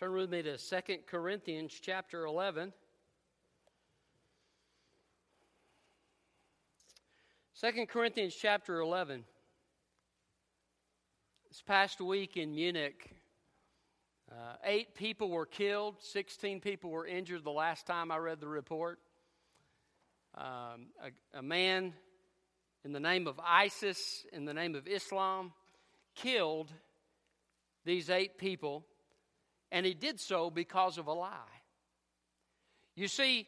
Turn with me to 2 Corinthians chapter 11. 2 Corinthians chapter 11. This past week in Munich, uh, eight people were killed, 16 people were injured the last time I read the report. Um, a, a man in the name of ISIS, in the name of Islam, killed these eight people and he did so because of a lie. You see,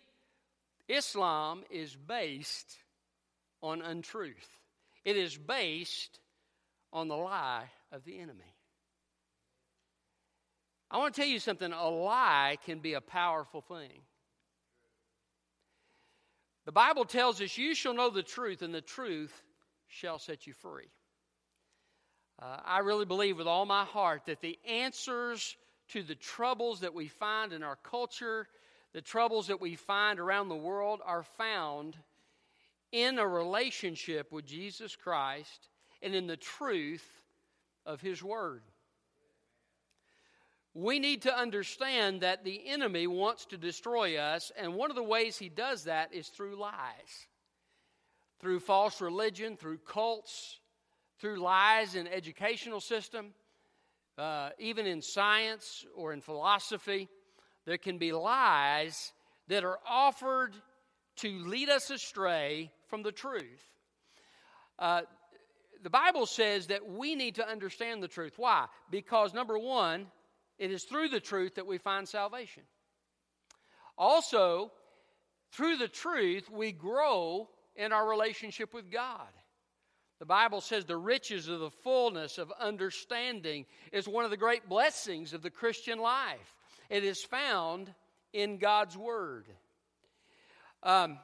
Islam is based on untruth, it is based on the lie of the enemy. I want to tell you something a lie can be a powerful thing. The Bible tells us, You shall know the truth, and the truth shall set you free. Uh, I really believe with all my heart that the answers to the troubles that we find in our culture, the troubles that we find around the world, are found in a relationship with Jesus Christ and in the truth of His Word. We need to understand that the enemy wants to destroy us, and one of the ways he does that is through lies, through false religion, through cults, through lies in educational system uh, even in science or in philosophy, there can be lies that are offered to lead us astray from the truth. Uh, the Bible says that we need to understand the truth. Why? Because, number one, it is through the truth that we find salvation. Also, through the truth, we grow in our relationship with God. The Bible says the riches of the fullness of understanding is one of the great blessings of the Christian life. It is found in God's Word. Um,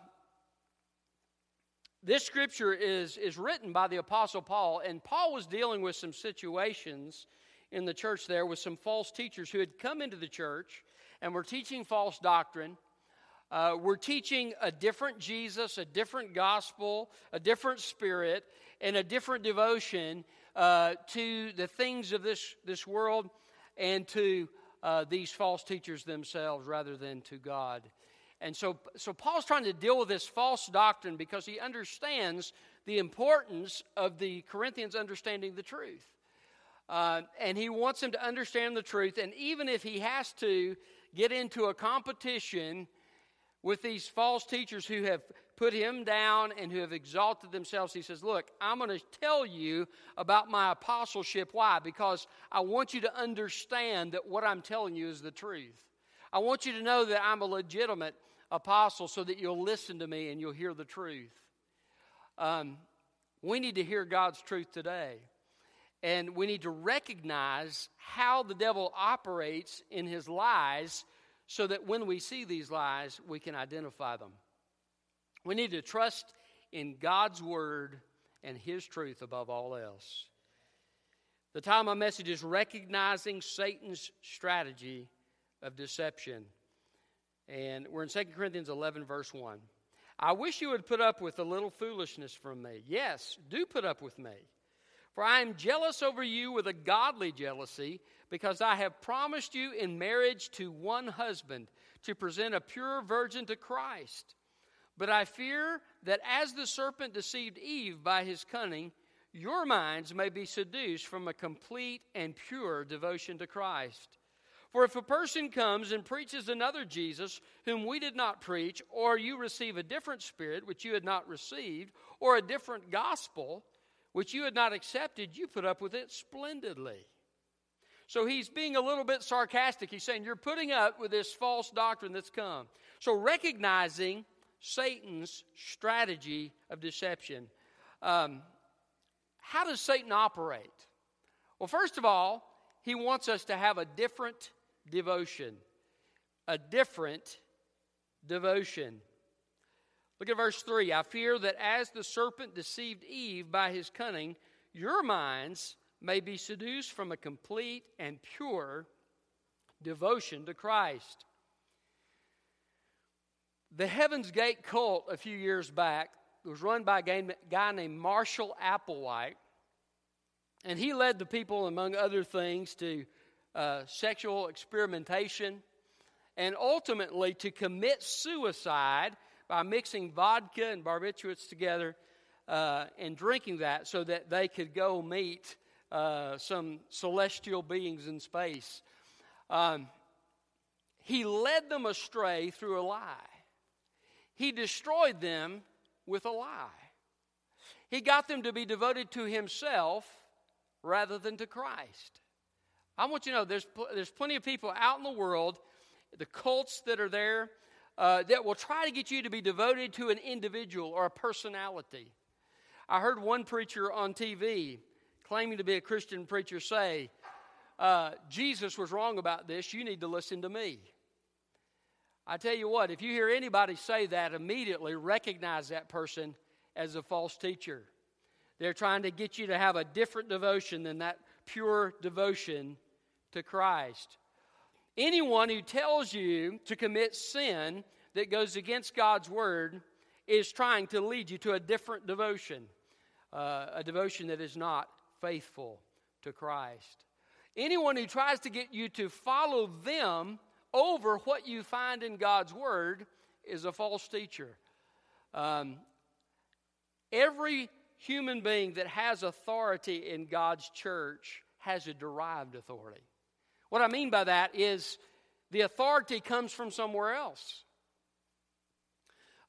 this scripture is, is written by the Apostle Paul, and Paul was dealing with some situations in the church there with some false teachers who had come into the church and were teaching false doctrine. Uh, we're teaching a different Jesus, a different gospel, a different spirit, and a different devotion uh, to the things of this, this world and to uh, these false teachers themselves rather than to God. And so, so Paul's trying to deal with this false doctrine because he understands the importance of the Corinthians understanding the truth. Uh, and he wants them to understand the truth. And even if he has to get into a competition with these false teachers who have put him down and who have exalted themselves. He says, Look, I'm going to tell you about my apostleship. Why? Because I want you to understand that what I'm telling you is the truth. I want you to know that I'm a legitimate apostle so that you'll listen to me and you'll hear the truth. Um, we need to hear God's truth today. And we need to recognize how the devil operates in his lies so that when we see these lies, we can identify them. We need to trust in God's word and his truth above all else. The title of my message is Recognizing Satan's Strategy of Deception. And we're in 2 Corinthians 11, verse 1. I wish you would put up with a little foolishness from me. Yes, do put up with me. For I am jealous over you with a godly jealousy, because I have promised you in marriage to one husband to present a pure virgin to Christ. But I fear that as the serpent deceived Eve by his cunning, your minds may be seduced from a complete and pure devotion to Christ. For if a person comes and preaches another Jesus whom we did not preach, or you receive a different spirit which you had not received, or a different gospel which you had not accepted, you put up with it splendidly. So he's being a little bit sarcastic. He's saying, You're putting up with this false doctrine that's come. So recognizing Satan's strategy of deception. Um, how does Satan operate? Well, first of all, he wants us to have a different devotion. A different devotion. Look at verse 3. I fear that as the serpent deceived Eve by his cunning, your minds may be seduced from a complete and pure devotion to Christ. The Heaven's Gate cult a few years back was run by a guy named Marshall Applewhite. And he led the people, among other things, to uh, sexual experimentation, and ultimately to commit suicide by mixing vodka and barbiturates together uh, and drinking that so that they could go meet uh, some celestial beings in space. Um, he led them astray through a lie. He destroyed them with a lie. He got them to be devoted to himself rather than to Christ. I want you to know there's, there's plenty of people out in the world, the cults that are there, uh, that will try to get you to be devoted to an individual or a personality. I heard one preacher on TV claiming to be a Christian preacher say, uh, Jesus was wrong about this, you need to listen to me. I tell you what, if you hear anybody say that, immediately recognize that person as a false teacher. They're trying to get you to have a different devotion than that pure devotion to Christ. Anyone who tells you to commit sin that goes against God's word is trying to lead you to a different devotion, uh, a devotion that is not faithful to Christ. Anyone who tries to get you to follow them over what you find in God's Word is a false teacher. Um, every human being that has authority in God's church has a derived authority. What I mean by that is the authority comes from somewhere else.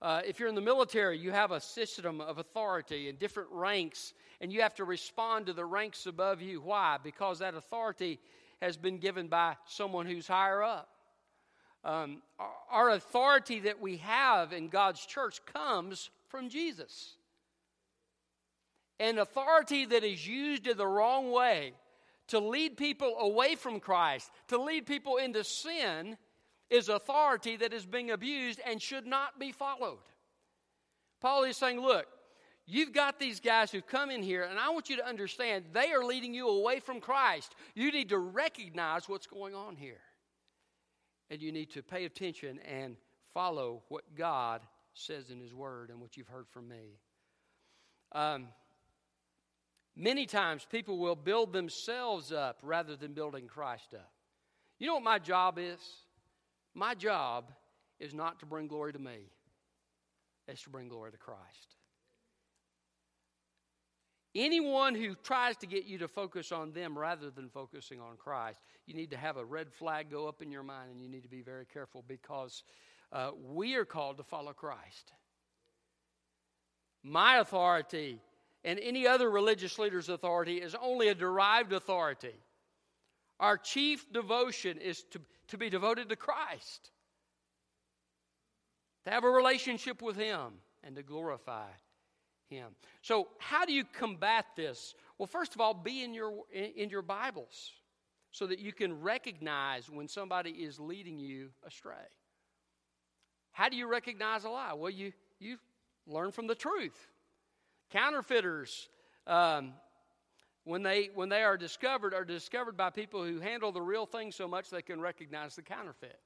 Uh, if you're in the military, you have a system of authority and different ranks, and you have to respond to the ranks above you. Why? Because that authority has been given by someone who's higher up. Um, our authority that we have in God's church comes from Jesus. And authority that is used in the wrong way to lead people away from Christ, to lead people into sin, is authority that is being abused and should not be followed. Paul is saying, look, you've got these guys who come in here, and I want you to understand they are leading you away from Christ. You need to recognize what's going on here. And you need to pay attention and follow what God says in His Word and what you've heard from me. Um, many times people will build themselves up rather than building Christ up. You know what my job is? My job is not to bring glory to me, it's to bring glory to Christ. Anyone who tries to get you to focus on them rather than focusing on Christ, you need to have a red flag go up in your mind and you need to be very careful because uh, we are called to follow Christ. My authority and any other religious leader's authority is only a derived authority. Our chief devotion is to, to be devoted to Christ, to have a relationship with Him, and to glorify him. So, how do you combat this? Well, first of all, be in your in your Bibles so that you can recognize when somebody is leading you astray. How do you recognize a lie? Well, you you learn from the truth. Counterfeiters, um, when they when they are discovered, are discovered by people who handle the real thing so much they can recognize the counterfeit.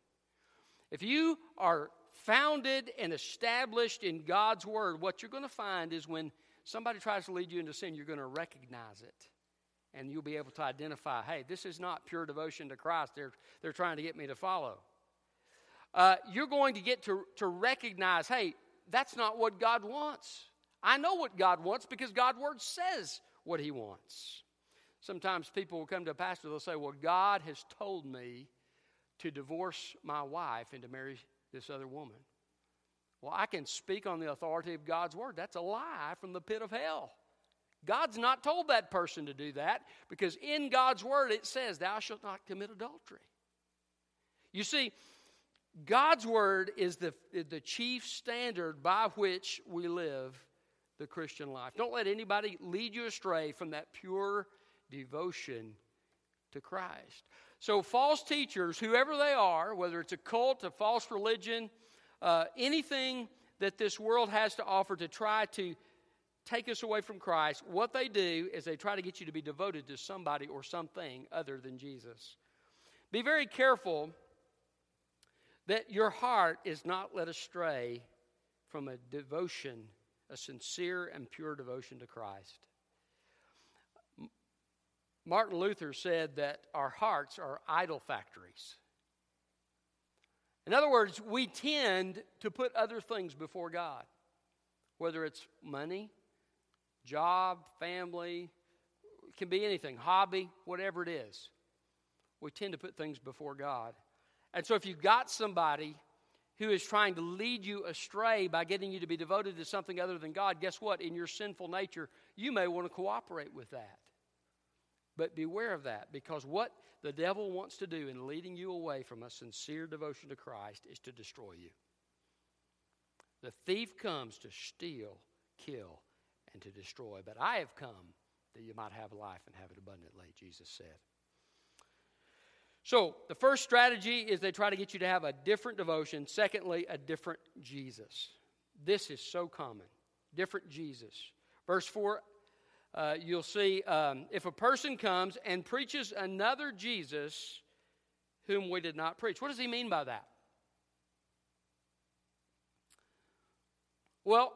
If you are founded and established in God's Word, what you're going to find is when somebody tries to lead you into sin, you're going to recognize it. And you'll be able to identify, hey, this is not pure devotion to Christ. They're, they're trying to get me to follow. Uh, you're going to get to, to recognize, hey, that's not what God wants. I know what God wants because God's Word says what He wants. Sometimes people will come to a pastor, they'll say, well, God has told me to divorce my wife and to marry this other woman. Well, I can speak on the authority of God's word. That's a lie from the pit of hell. God's not told that person to do that because in God's word it says, Thou shalt not commit adultery. You see, God's word is the, the chief standard by which we live the Christian life. Don't let anybody lead you astray from that pure devotion to Christ. So, false teachers, whoever they are, whether it's a cult, a false religion, uh, anything that this world has to offer to try to take us away from Christ, what they do is they try to get you to be devoted to somebody or something other than Jesus. Be very careful that your heart is not led astray from a devotion, a sincere and pure devotion to Christ. Martin Luther said that our hearts are idol factories. In other words, we tend to put other things before God, whether it's money, job, family, it can be anything, hobby, whatever it is. We tend to put things before God. And so if you've got somebody who is trying to lead you astray by getting you to be devoted to something other than God, guess what? In your sinful nature, you may want to cooperate with that. But beware of that because what the devil wants to do in leading you away from a sincere devotion to Christ is to destroy you. The thief comes to steal, kill, and to destroy. But I have come that you might have life and have it abundantly, Jesus said. So, the first strategy is they try to get you to have a different devotion. Secondly, a different Jesus. This is so common. Different Jesus. Verse 4, uh, you'll see um, if a person comes and preaches another Jesus whom we did not preach. What does he mean by that? Well,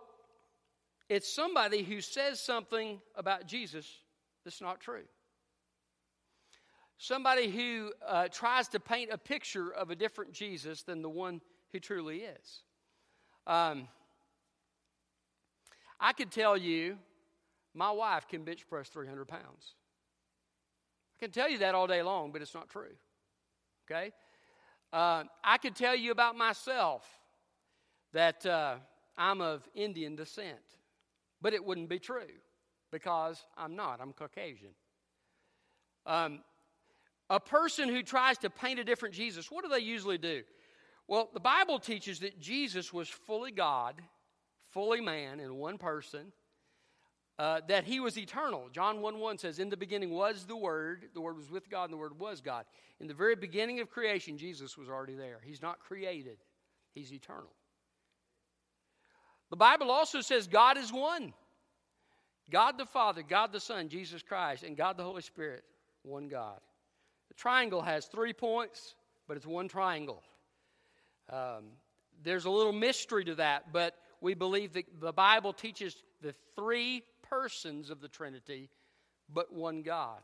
it's somebody who says something about Jesus that's not true. Somebody who uh, tries to paint a picture of a different Jesus than the one who truly is. Um, I could tell you, my wife can bench press 300 pounds. I can tell you that all day long, but it's not true. Okay? Uh, I could tell you about myself that uh, I'm of Indian descent, but it wouldn't be true because I'm not. I'm Caucasian. Um, a person who tries to paint a different Jesus, what do they usually do? Well, the Bible teaches that Jesus was fully God, fully man in one person, uh, that he was eternal. John 1 1 says, In the beginning was the Word, the Word was with God, and the Word was God. In the very beginning of creation, Jesus was already there. He's not created, he's eternal. The Bible also says God is one God the Father, God the Son, Jesus Christ, and God the Holy Spirit, one God triangle has three points, but it's one triangle. Um, there's a little mystery to that, but we believe that the Bible teaches the three persons of the Trinity, but one God.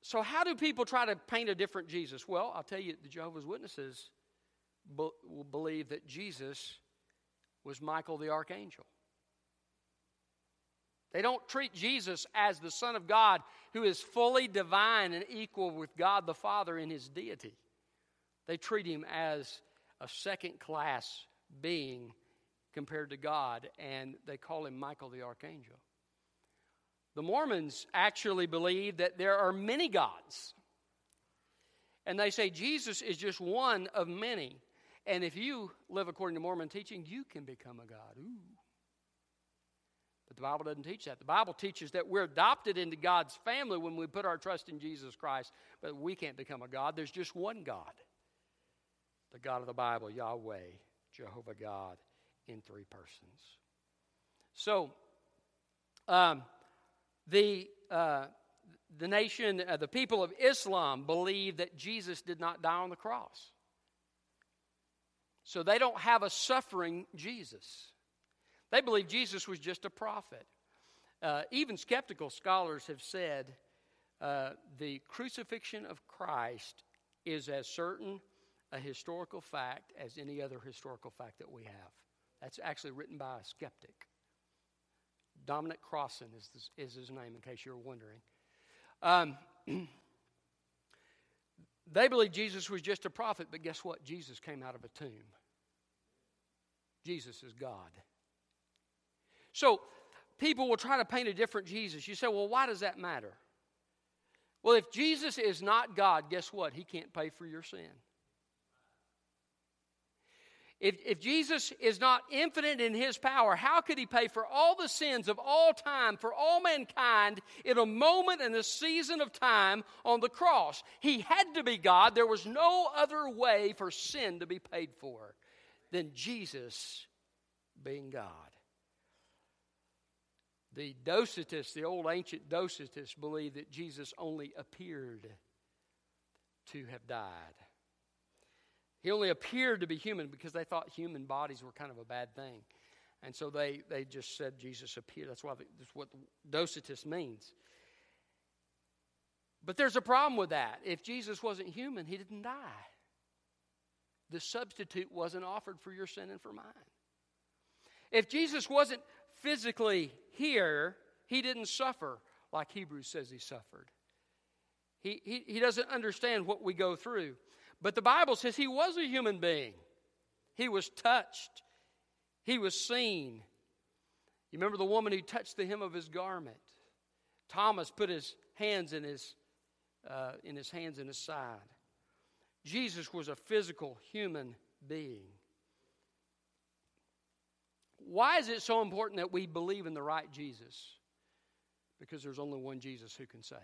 So, how do people try to paint a different Jesus? Well, I'll tell you, the Jehovah's Witnesses be- believe that Jesus was Michael the archangel. They don't treat Jesus as the Son of God who is fully divine and equal with God the Father in his deity. They treat him as a second class being compared to God, and they call him Michael the Archangel. The Mormons actually believe that there are many gods. And they say Jesus is just one of many. And if you live according to Mormon teaching, you can become a God. Ooh. The Bible doesn't teach that. The Bible teaches that we're adopted into God's family when we put our trust in Jesus Christ, but we can't become a God. There's just one God the God of the Bible, Yahweh, Jehovah God, in three persons. So, um, the, uh, the nation, uh, the people of Islam believe that Jesus did not die on the cross. So they don't have a suffering Jesus. They believe Jesus was just a prophet. Uh, even skeptical scholars have said uh, the crucifixion of Christ is as certain a historical fact as any other historical fact that we have. That's actually written by a skeptic. Dominic Crossan is, this, is his name, in case you're wondering. Um, they believe Jesus was just a prophet, but guess what? Jesus came out of a tomb. Jesus is God. So people will try to paint a different Jesus. You say, well, why does that matter? Well, if Jesus is not God, guess what? He can't pay for your sin. If, if Jesus is not infinite in his power, how could he pay for all the sins of all time, for all mankind, in a moment in a season of time on the cross? He had to be God. There was no other way for sin to be paid for than Jesus being God. The Docetists, the old ancient Docetists, believed that Jesus only appeared to have died. He only appeared to be human because they thought human bodies were kind of a bad thing. And so they, they just said Jesus appeared. That's, why that's what Docetus means. But there's a problem with that. If Jesus wasn't human, he didn't die. The substitute wasn't offered for your sin and for mine. If Jesus wasn't physically here, he didn't suffer like Hebrews says he suffered. He, he, he doesn't understand what we go through. But the Bible says he was a human being. He was touched, he was seen. You remember the woman who touched the hem of his garment? Thomas put his hands in his, uh, in his hands in his side. Jesus was a physical human being. Why is it so important that we believe in the right Jesus? Because there's only one Jesus who can save.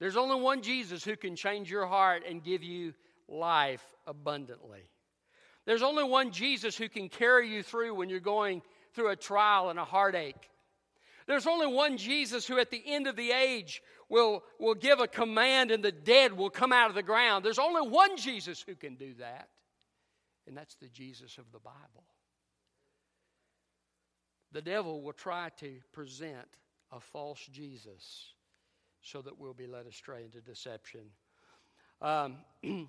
There's only one Jesus who can change your heart and give you life abundantly. There's only one Jesus who can carry you through when you're going through a trial and a heartache. There's only one Jesus who, at the end of the age, will, will give a command and the dead will come out of the ground. There's only one Jesus who can do that, and that's the Jesus of the Bible. The devil will try to present a false Jesus so that we'll be led astray into deception. Um,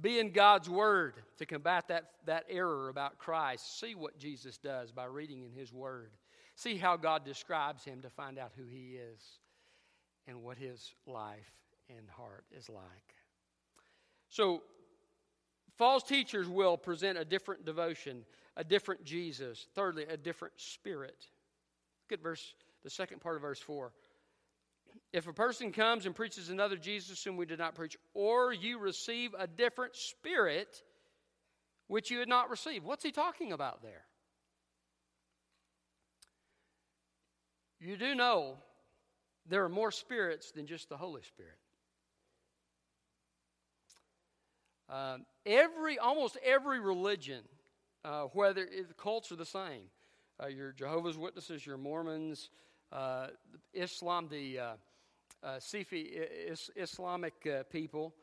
be in God's Word to combat that, that error about Christ. See what Jesus does by reading in His Word. See how God describes Him to find out who He is and what His life and heart is like. So, false teachers will present a different devotion, a different Jesus. Thirdly, a different spirit. Look at verse, the second part of verse 4. If a person comes and preaches another Jesus whom we did not preach, or you receive a different spirit which you had not received, what's he talking about there? You do know there are more spirits than just the Holy Spirit. Um, every, almost every religion, uh, whether the cults are the same, uh, your Jehovah's Witnesses, your Mormons, uh, Islam, the uh, uh, Sufi is, Islamic people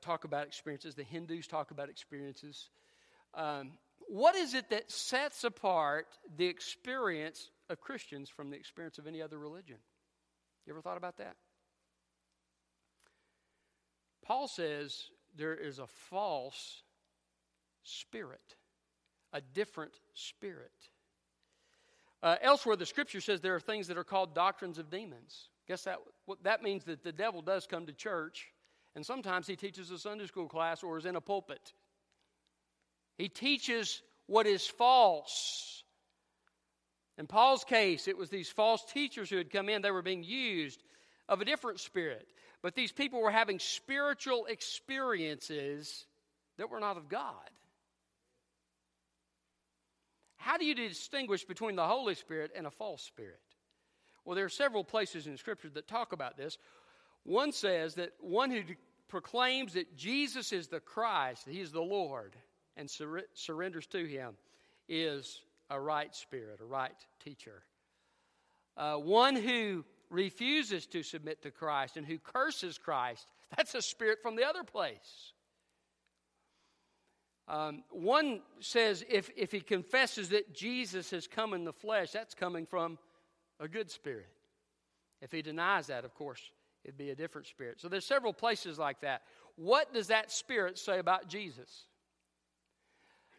talk about experiences, the Hindus talk about experiences. Um, what is it that sets apart the experience of Christians from the experience of any other religion? You ever thought about that? Paul says there is a false spirit, a different spirit. Uh, elsewhere, the scripture says there are things that are called doctrines of demons. Guess that that means that the devil does come to church, and sometimes he teaches a Sunday school class or is in a pulpit. He teaches what is false. In Paul's case, it was these false teachers who had come in, they were being used of a different spirit. But these people were having spiritual experiences that were not of God. How do you distinguish between the Holy Spirit and a false spirit? Well, there are several places in Scripture that talk about this. One says that one who proclaims that Jesus is the Christ, that He is the Lord, and sur- surrenders to Him is a right spirit, a right teacher. Uh, one who refuses to submit to Christ and who curses Christ, that's a spirit from the other place. Um, one says if, if he confesses that Jesus has come in the flesh, that's coming from a good spirit. If he denies that, of course, it'd be a different spirit. So there's several places like that. What does that spirit say about Jesus?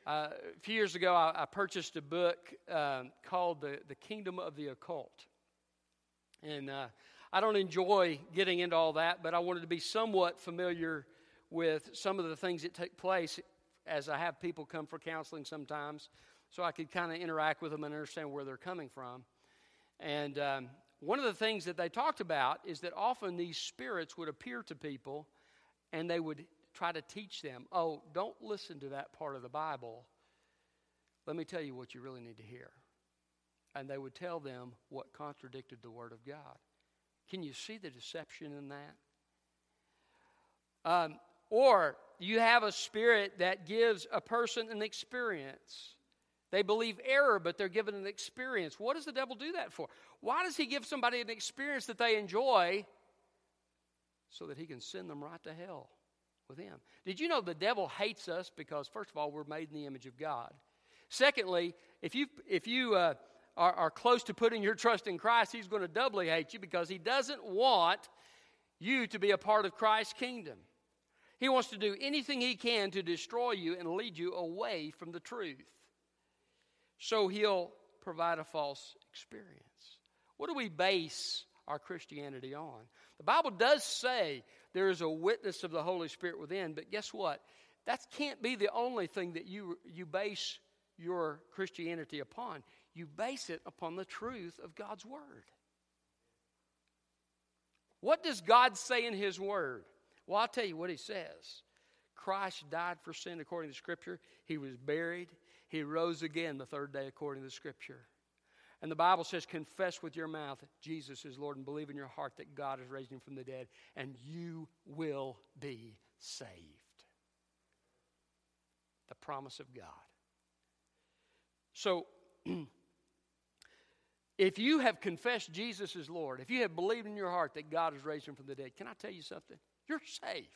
Uh, a few years ago, I, I purchased a book um, called the, the Kingdom of the Occult. And uh, I don't enjoy getting into all that, but I wanted to be somewhat familiar with some of the things that take place as I have people come for counseling sometimes, so I could kind of interact with them and understand where they're coming from. And um, one of the things that they talked about is that often these spirits would appear to people and they would try to teach them, oh, don't listen to that part of the Bible. Let me tell you what you really need to hear. And they would tell them what contradicted the Word of God. Can you see the deception in that? Um, or you have a spirit that gives a person an experience. They believe error, but they're given an experience. What does the devil do that for? Why does he give somebody an experience that they enjoy so that he can send them right to hell with him? Did you know the devil hates us because, first of all, we're made in the image of God? Secondly, if you, if you uh, are, are close to putting your trust in Christ, He's going to doubly hate you because He doesn't want you to be a part of Christ's kingdom. He wants to do anything He can to destroy you and lead you away from the truth. So He'll provide a false experience. What do we base our Christianity on? The Bible does say there is a witness of the Holy Spirit within, but guess what? That can't be the only thing that you, you base your Christianity upon. You base it upon the truth of God's Word. What does God say in His Word? Well, I'll tell you what He says. Christ died for sin according to Scripture. He was buried. He rose again the third day according to Scripture. And the Bible says, confess with your mouth Jesus is Lord and believe in your heart that God has raised him from the dead, and you will be saved. The promise of God. So, if you have confessed Jesus as Lord, if you have believed in your heart that God has raised him from the dead, can I tell you something? You're saved.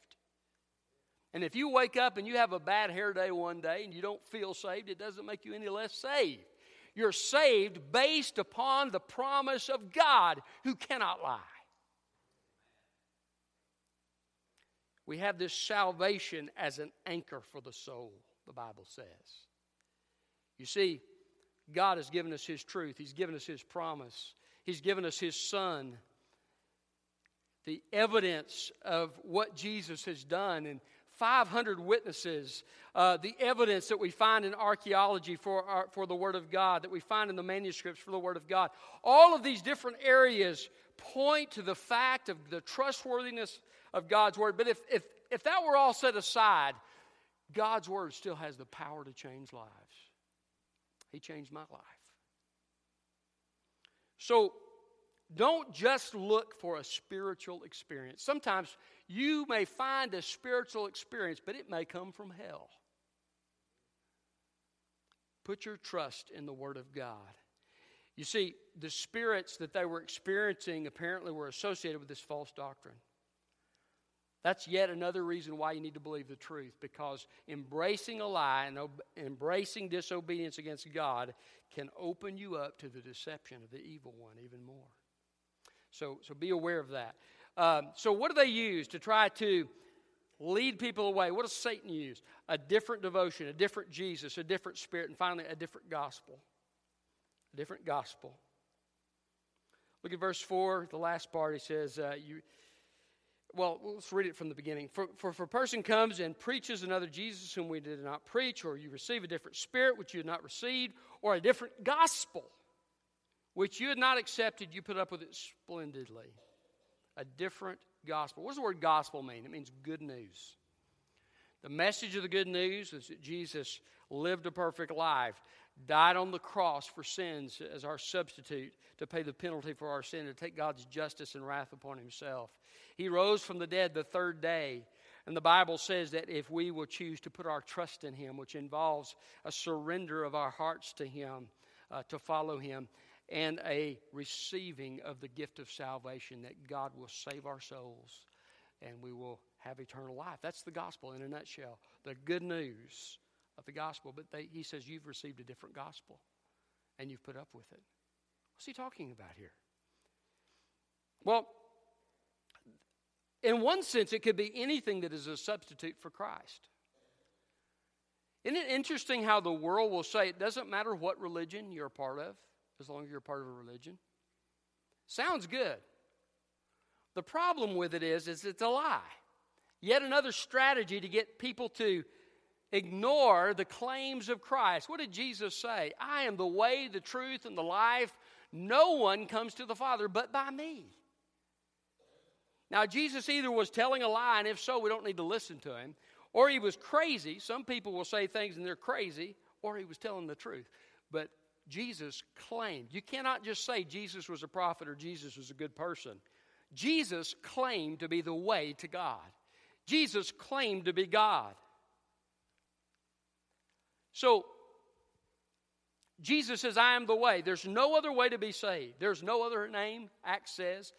And if you wake up and you have a bad hair day one day and you don't feel saved, it doesn't make you any less saved. You're saved based upon the promise of God who cannot lie. We have this salvation as an anchor for the soul, the Bible says. You see, God has given us His truth, He's given us His promise, He's given us His Son. The evidence of what Jesus has done and 500 witnesses, uh, the evidence that we find in archaeology for, our, for the Word of God, that we find in the manuscripts for the Word of God. All of these different areas point to the fact of the trustworthiness of God's Word. But if, if, if that were all set aside, God's Word still has the power to change lives. He changed my life. So don't just look for a spiritual experience. Sometimes you may find a spiritual experience, but it may come from hell. Put your trust in the Word of God. You see, the spirits that they were experiencing apparently were associated with this false doctrine. That's yet another reason why you need to believe the truth because embracing a lie and ob- embracing disobedience against God can open you up to the deception of the evil one even more. So, so be aware of that. Um, so, what do they use to try to lead people away? What does Satan use? A different devotion, a different Jesus, a different spirit, and finally, a different gospel. A different gospel. Look at verse 4, the last part. He says, uh, you, well, let's read it from the beginning. For, for if a person comes and preaches another Jesus whom we did not preach, or you receive a different spirit which you had not received, or a different gospel which you had not accepted, you put up with it splendidly. A different gospel. What does the word gospel mean? It means good news. The message of the good news is that Jesus lived a perfect life, died on the cross for sins as our substitute to pay the penalty for our sin, to take God's justice and wrath upon himself. He rose from the dead the third day. And the Bible says that if we will choose to put our trust in Him, which involves a surrender of our hearts to Him, uh, to follow Him, and a receiving of the gift of salvation that God will save our souls and we will have eternal life. That's the gospel in a nutshell. The good news of the gospel. But they, he says you've received a different gospel and you've put up with it. What's he talking about here? Well, in one sense, it could be anything that is a substitute for Christ. Isn't it interesting how the world will say it doesn't matter what religion you're a part of? as long as you're a part of a religion. Sounds good. The problem with it is, is it's a lie. Yet another strategy to get people to ignore the claims of Christ. What did Jesus say? I am the way, the truth, and the life. No one comes to the Father but by me. Now, Jesus either was telling a lie, and if so, we don't need to listen to him, or he was crazy. Some people will say things and they're crazy, or he was telling the truth. But Jesus claimed. You cannot just say Jesus was a prophet or Jesus was a good person. Jesus claimed to be the way to God. Jesus claimed to be God. So, Jesus says, I am the way. There's no other way to be saved. There's no other name, Acts says,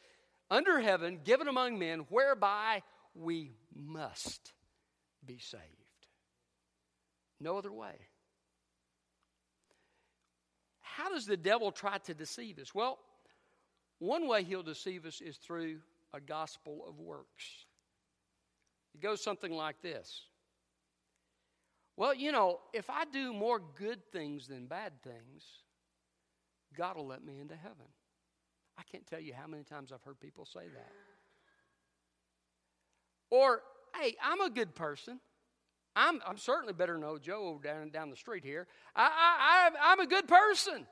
under heaven given among men whereby we must be saved. No other way. how does the devil try to deceive us? Well, one way he'll deceive us is through a gospel of works. It goes something like this Well, you know, if I do more good things than bad things, God will let me into heaven. I can't tell you how many times I've heard people say that. Or, hey, I'm a good person. I'm, I'm certainly better than old Joe down, down the street here. I, I, I, I'm a good person.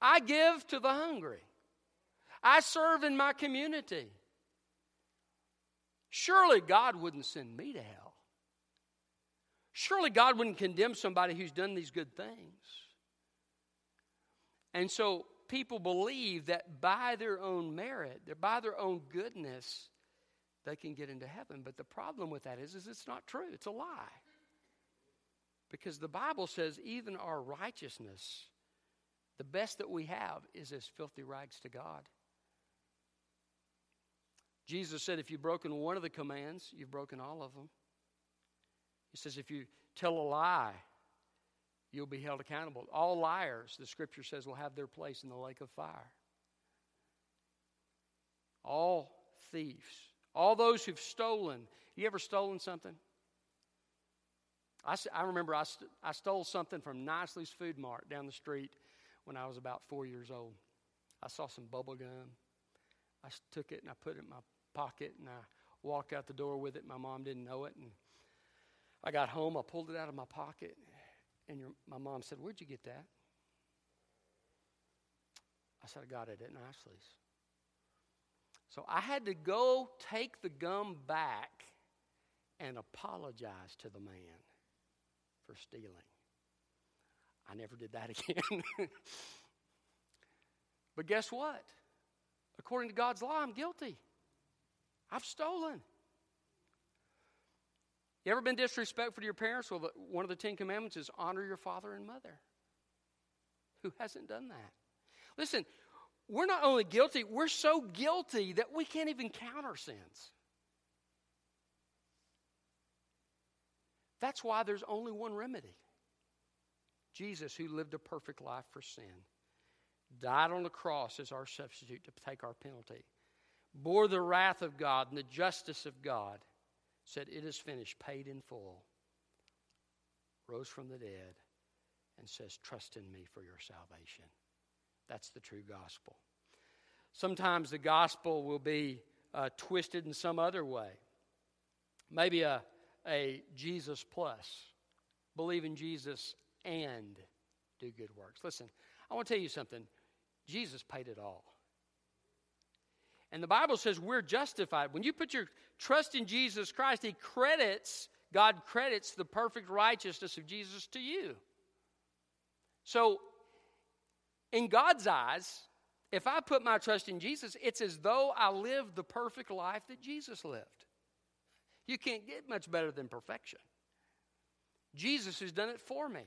I give to the hungry. I serve in my community. Surely God wouldn't send me to hell. Surely God wouldn't condemn somebody who's done these good things. And so people believe that by their own merit, by their own goodness, they can get into heaven. But the problem with that is, is it's not true. It's a lie. Because the Bible says even our righteousness, the best that we have, is as filthy rags to God. Jesus said, if you've broken one of the commands, you've broken all of them. He says, if you tell a lie, you'll be held accountable. All liars, the scripture says, will have their place in the lake of fire. All thieves, all those who've stolen. You ever stolen something? I, I remember I, st- I stole something from Nicely's Food Mart down the street when I was about four years old. I saw some bubble gum. I took it and I put it in my pocket and I walked out the door with it. My mom didn't know it. And I got home, I pulled it out of my pocket, and your, my mom said, Where'd you get that? I said, I got it at Nicely's. So I had to go take the gum back and apologize to the man for stealing. I never did that again. but guess what? According to God's law, I'm guilty. I've stolen. You ever been disrespectful to your parents? Well, one of the Ten Commandments is honor your father and mother. Who hasn't done that? Listen, we're not only guilty, we're so guilty that we can't even count our sins. That's why there's only one remedy Jesus, who lived a perfect life for sin, died on the cross as our substitute to take our penalty, bore the wrath of God and the justice of God, said, It is finished, paid in full, rose from the dead, and says, Trust in me for your salvation. That's the true gospel. Sometimes the gospel will be uh, twisted in some other way. Maybe a, a Jesus plus. Believe in Jesus and do good works. Listen, I want to tell you something. Jesus paid it all. And the Bible says we're justified. When you put your trust in Jesus Christ, He credits, God credits the perfect righteousness of Jesus to you. So, in God's eyes, if I put my trust in Jesus, it's as though I lived the perfect life that Jesus lived. You can't get much better than perfection. Jesus has done it for me.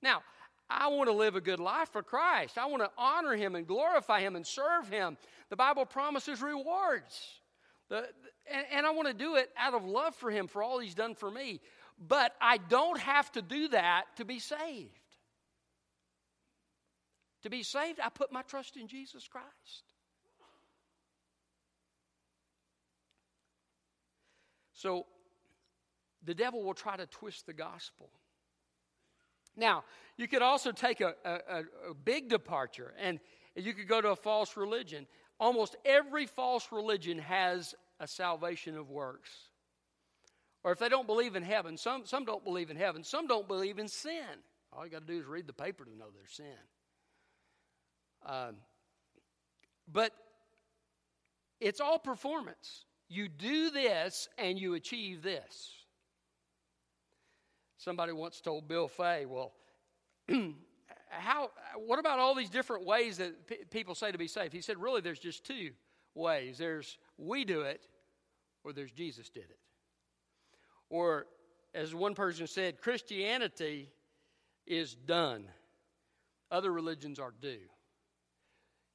Now, I want to live a good life for Christ. I want to honor Him and glorify Him and serve Him. The Bible promises rewards. The, and, and I want to do it out of love for Him for all He's done for me. But I don't have to do that to be saved. To be saved, I put my trust in Jesus Christ. So the devil will try to twist the gospel. Now, you could also take a, a, a, big departure and you could go to a false religion. Almost every false religion has a salvation of works. Or if they don't believe in heaven, some, some don't believe in heaven, some don't believe in sin. All you got to do is read the paper to know there's sin. Um, but it's all performance. You do this and you achieve this. Somebody once told Bill Fay, well, how, what about all these different ways that p- people say to be saved? He said, really, there's just two ways there's we do it, or there's Jesus did it. Or, as one person said, Christianity is done, other religions are do.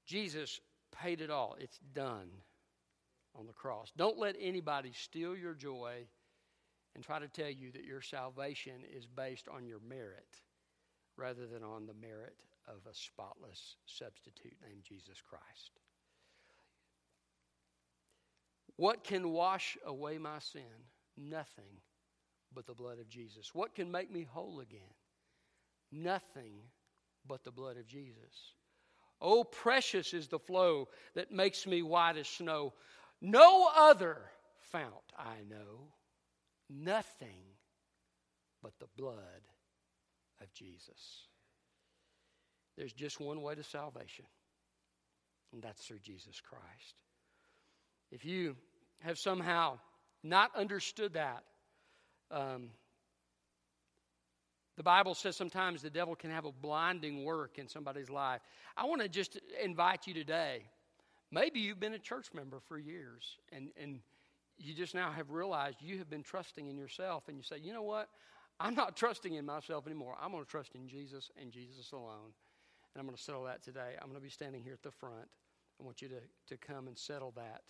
Jesus paid it all, it's done on the cross. Don't let anybody steal your joy and try to tell you that your salvation is based on your merit rather than on the merit of a spotless substitute named Jesus Christ. What can wash away my sin? Nothing but the blood of Jesus. What can make me whole again? Nothing but the blood of Jesus. Oh, precious is the flow that makes me white as snow. No other fount I know, nothing but the blood of Jesus. There's just one way to salvation, and that's through Jesus Christ. If you have somehow not understood that, um, the Bible says sometimes the devil can have a blinding work in somebody's life. I want to just invite you today. Maybe you've been a church member for years and, and you just now have realized you have been trusting in yourself, and you say, you know what? I'm not trusting in myself anymore. I'm going to trust in Jesus and Jesus alone. And I'm going to settle that today. I'm going to be standing here at the front. I want you to, to come and settle that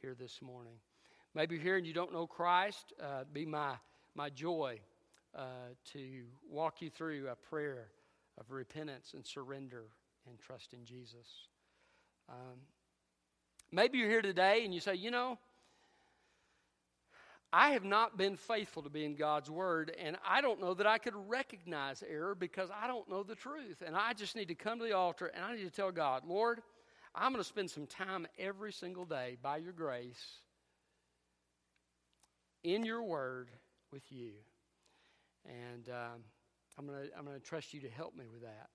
here this morning. Maybe you're here and you don't know Christ. Uh, be my, my joy uh, to walk you through a prayer of repentance and surrender and trust in Jesus. Um, maybe you're here today and you say, you know, I have not been faithful to being God's word, and I don't know that I could recognize error because I don't know the truth. And I just need to come to the altar and I need to tell God, Lord, I'm going to spend some time every single day by your grace in your word with you. And um, I'm going to I'm going to trust you to help me with that.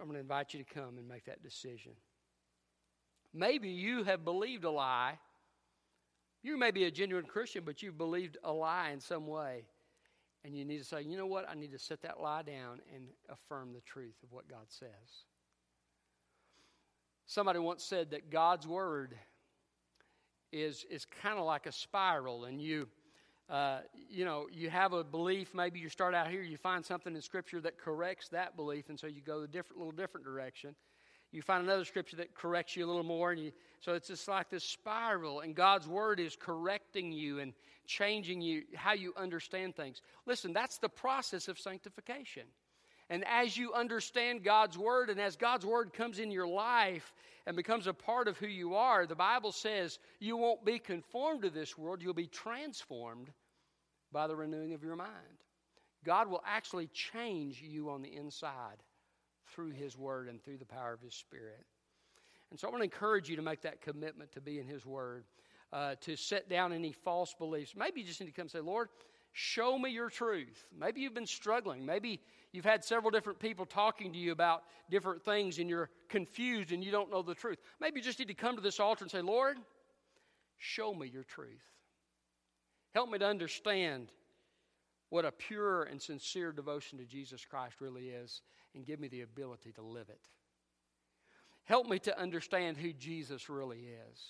I'm going to invite you to come and make that decision. Maybe you have believed a lie you may be a genuine Christian, but you've believed a lie in some way. And you need to say, you know what? I need to set that lie down and affirm the truth of what God says. Somebody once said that God's word is, is kind of like a spiral, and you, uh, you know, you have a belief. Maybe you start out here, you find something in Scripture that corrects that belief, and so you go a different, little different direction you find another scripture that corrects you a little more and you so it's just like this spiral and god's word is correcting you and changing you how you understand things. Listen that's the process of sanctification. And as you understand god's word and as god's word comes in your life and becomes a part of who you are the bible says you won't be conformed to this world you'll be transformed by the renewing of your mind. God will actually change you on the inside through His Word and through the power of His Spirit. And so I want to encourage you to make that commitment to be in His Word, uh, to set down any false beliefs. Maybe you just need to come say, Lord, show me your truth. Maybe you've been struggling. Maybe you've had several different people talking to you about different things and you're confused and you don't know the truth. Maybe you just need to come to this altar and say, Lord, show me your truth. Help me to understand what a pure and sincere devotion to Jesus Christ really is and give me the ability to live it. Help me to understand who Jesus really is.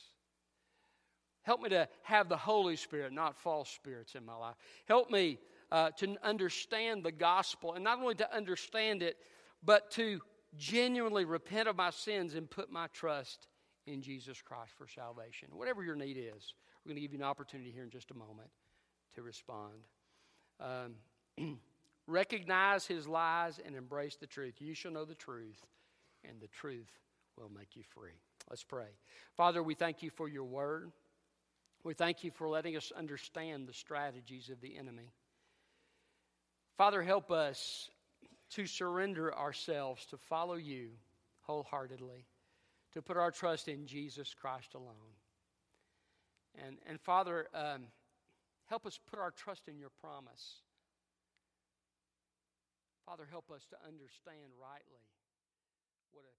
Help me to have the Holy Spirit, not false spirits in my life. Help me uh, to understand the gospel, and not only to understand it, but to genuinely repent of my sins and put my trust in Jesus Christ for salvation. Whatever your need is, we're going to give you an opportunity here in just a moment to respond. Um, Recognize his lies and embrace the truth. You shall know the truth, and the truth will make you free. Let's pray. Father, we thank you for your word. We thank you for letting us understand the strategies of the enemy. Father, help us to surrender ourselves to follow you wholeheartedly, to put our trust in Jesus Christ alone. And, and Father, um, help us put our trust in your promise. Father, help us to understand rightly what a